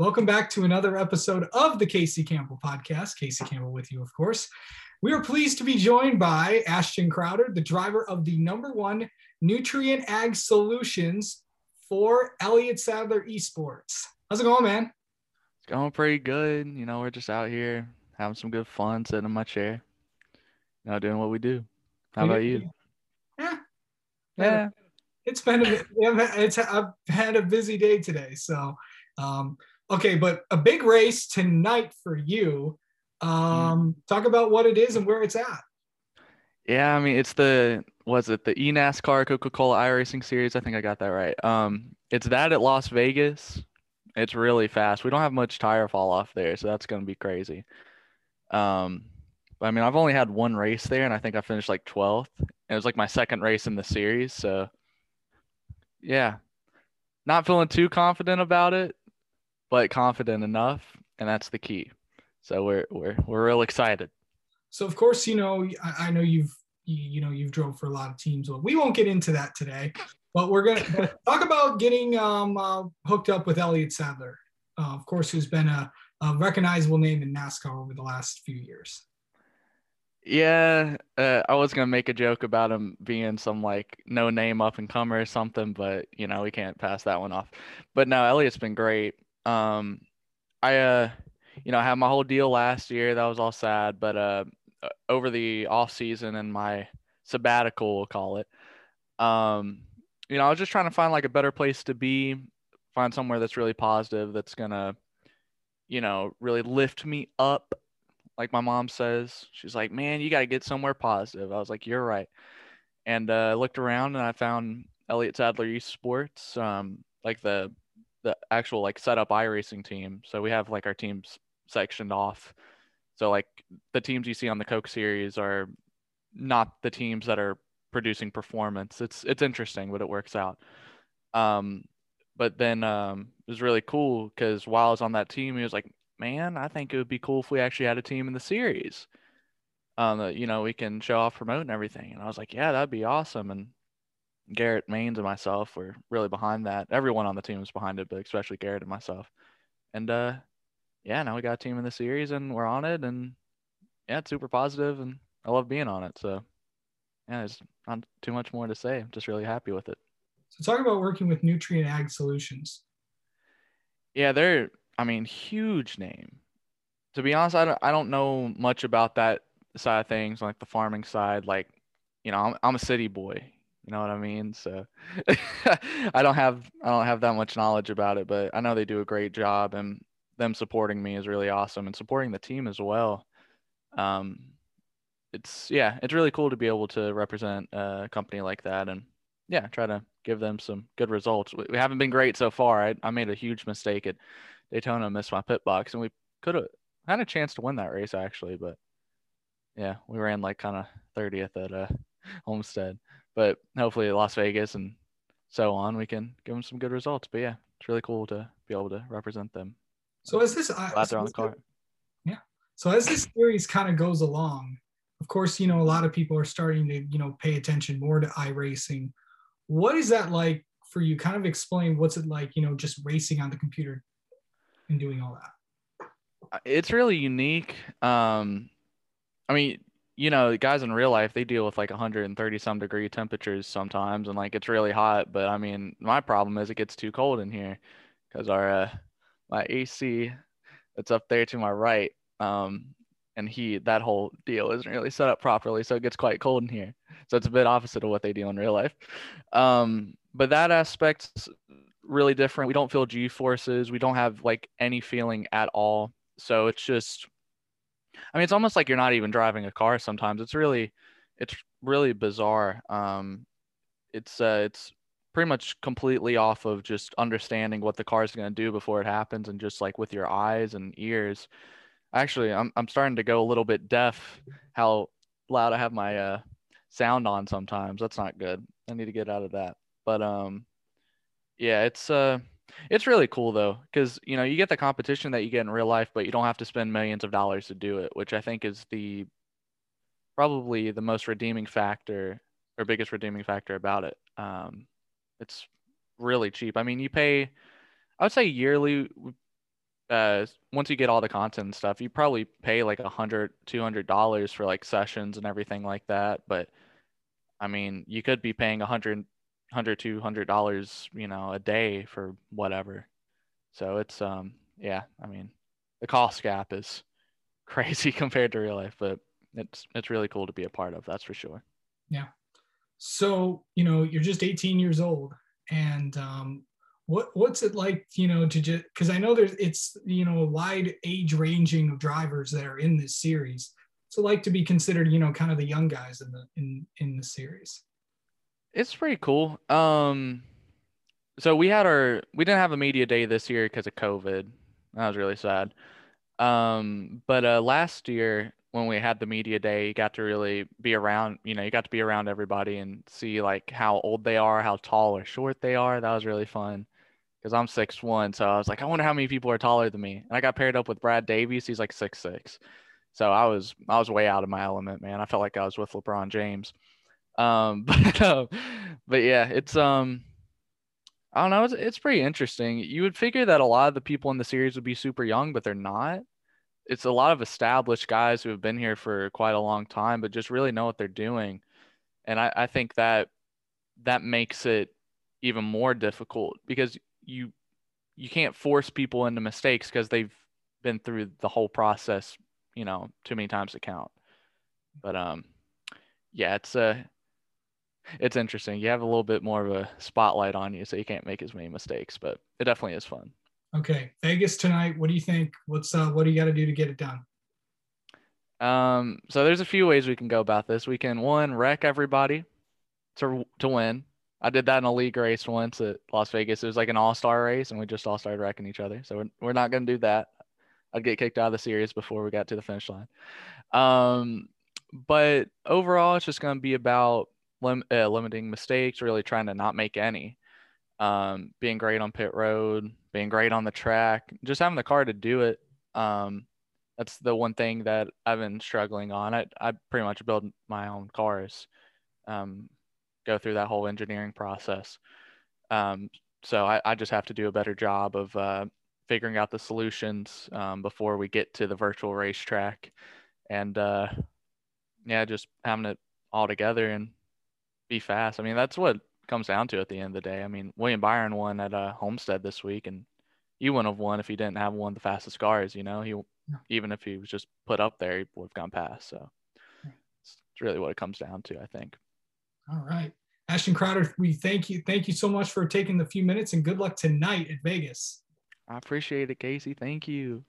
Welcome back to another episode of the Casey Campbell podcast. Casey Campbell with you, of course. We are pleased to be joined by Ashton Crowder, the driver of the number one Nutrien Ag Solutions for Elliott Sadler Esports. How's it going, man? It's going pretty good. You know, we're just out here having some good fun, sitting in my chair, you know, doing what we do. How about you? Yeah. Yeah. It's been a, it's I've had a busy day today, so um, Okay, but a big race tonight for you. Um, talk about what it is and where it's at. Yeah, I mean it's the was it the eNASCAR Coca-Cola iRacing Series? I think I got that right. Um, it's that at Las Vegas. It's really fast. We don't have much tire fall off there, so that's gonna be crazy. Um, but I mean I've only had one race there, and I think I finished like 12th. It was like my second race in the series, so yeah, not feeling too confident about it but confident enough, and that's the key. So we're we're we're real excited. So of course, you know, I, I know you've you, you, know you've drove for a lot of teams. But we won't get into that today, but we're gonna talk about getting um, uh, hooked up with Elliott Sadler, uh, of course, who's been a, a, recognizable name in NASCAR over the last few years. Yeah, uh, I was gonna make a joke about him being some like no name up and comer or something, but you know we can't pass that one off. But no, Elliott's been great. Um, I uh, you know, I had my whole deal last year. That was all sad, but uh, over the off season and my sabbatical, we'll call it. Um, you know, I was just trying to find like a better place to be, find somewhere that's really positive, that's gonna, you know, really lift me up. Like my mom says, she's like, "Man, you got to get somewhere positive." I was like, "You're right." And uh, I looked around and I found Elliott Sadler Esports, um, like the the actual like setup iRacing team. So we have like our teams sectioned off. So like the teams you see on the Coke series are not the teams that are producing performance. It's it's interesting, but it works out. Um, but then um, it was really cool because while I was on that team, he was like, "Man, I think it would be cool if we actually had a team in the series. Um, you know, we can show off, promote, and everything." And I was like, "Yeah, that'd be awesome." And Garrett Maines and myself were really behind that. Everyone on the team was behind it, but especially Garrett and myself. And uh, yeah, now we got a team in the series and we're on it, and yeah, it's super positive, and I love being on it. So yeah, there's not too much more to say. I'm just really happy with it. So talk about working with Nutrien Ag Solutions. Yeah, they're I mean huge name. To be honest, I don't I don't know much about that side of things, like the farming side. Like, you know, I'm I'm a city boy. You know what I mean? So I don't have I don't have that much knowledge about it, but I know they do a great job and them supporting me is really awesome and supporting the team as well. Um, it's yeah, it's really cool to be able to represent a company like that and yeah, try to give them some good results. We, haven't been great so far. I, I made a huge mistake at Daytona, missed my pit box, and we could have had a chance to win that race actually, but yeah, we ran like kind of 30th at uh, Homestead but hopefully Las Vegas and so on, we can give them some good results. But yeah, it's really cool to be able to represent them. So as this, glad they're on the card. Yeah. So as this series kind of goes along, of course, you know a lot of people are starting to you know pay attention more to iRacing. What is that like for you? Kind of explain what's it like, you know, just racing on the computer and doing all that. It's really unique. Um, I mean, you know, guys in real life, they deal with like 130 some degree temperatures sometimes, and like it's really hot. But I mean, my problem is it gets too cold in here because our uh, my AC that's up there to my right, um, and he that whole deal isn't really set up properly, so it gets quite cold in here. So it's a bit opposite of what they do in real life. Um, but that aspect's really different. We don't feel G forces. We don't have like any feeling at all. So it's just I mean, it's almost like you're not even driving a car. Sometimes it's really, it's really bizarre. Um, it's uh, it's pretty much completely off of just understanding what the car is going to do before it happens, and just like with your eyes and ears. Actually, I'm I'm starting to go a little bit deaf. How loud I have my uh, sound on sometimes. That's not good. I need to get out of that. But um, yeah, it's uh it's really cool though, because you know you get the competition that you get in real life, but you don't have to spend millions of dollars to do it, which I think is the probably the most redeeming factor or biggest redeeming factor about it. Um, it's really cheap. I mean, you pay, I would say yearly, uh, once you get all the content and stuff, you probably pay like a hundred, two hundred dollars for like sessions and everything like that. But I mean, you could be paying a hundred, hundred, two hundred dollars, you know, a day for whatever. So it's um, yeah. I mean, the cost gap is crazy compared to real life, but it's it's really cool to be a part of. That's for sure. Yeah. So you know, you're just 18 years old, and um, what what's it like you know to just because i know there's it's you know a wide age ranging of drivers that are in this series so like to be considered you know kind of the young guys in the in in the series it's pretty cool um so we had our we didn't have a media day this year because of covid that was really sad um but uh last year when we had the media day you got to really be around you know you got to be around everybody and see like how old they are how tall or short they are that was really fun because I'm six one. So I was like, I wonder how many people are taller than me. And I got paired up with Brad Davies. He's like six six. So I was I was way out of my element, man. I felt like I was with LeBron James. Um, but uh, but yeah, it's um, I don't know. It's it's pretty interesting. You would figure that a lot of the people in the series would be super young, but they're not. It's a lot of established guys who have been here for quite a long time, but just really know what they're doing. And I, I think that that makes it even more difficult because you you can't force people into mistakes because they've been through the whole process, you know, too many times to count. But um, yeah, it's uh it's interesting. You have a little bit more of a spotlight on you, so you can't make as many mistakes. But it definitely is fun. Okay, Vegas tonight. What do you think? What's uh, what do you got to do to get it done? Um, so there's a few ways we can go about this. We can one wreck everybody to to win. I did that in a league race once at Las Vegas. It was like an all star race, and we just all started wrecking each other. So we're, we're not going to do that. I'd get kicked out of the series before we got to the finish line. Um, but overall, it's just going to be about lim- uh, limiting mistakes, really trying to not make any. Um, being great on pit road, being great on the track, just having the car to do it. Um, that's the one thing that I've been struggling on. I, I pretty much build my own cars. Um, go through that whole engineering process. Um, so I, I, just have to do a better job of uh, figuring out the solutions um, before we get to the virtual racetrack, and uh, yeah, just having it all together and be fast. I mean, that's what comes down to at the end of the day. I mean, William Byron won at uh, Homestead this week, and you wouldn't have won if he didn't have one of the fastest cars. You know, he even if he was just put up there, he would have gone past. So it's really what it comes down to, I think. All right. Ashton Crowder, we thank you. Thank you so much for taking the few minutes and good luck tonight at Vegas. I appreciate it, Casey. Thank you.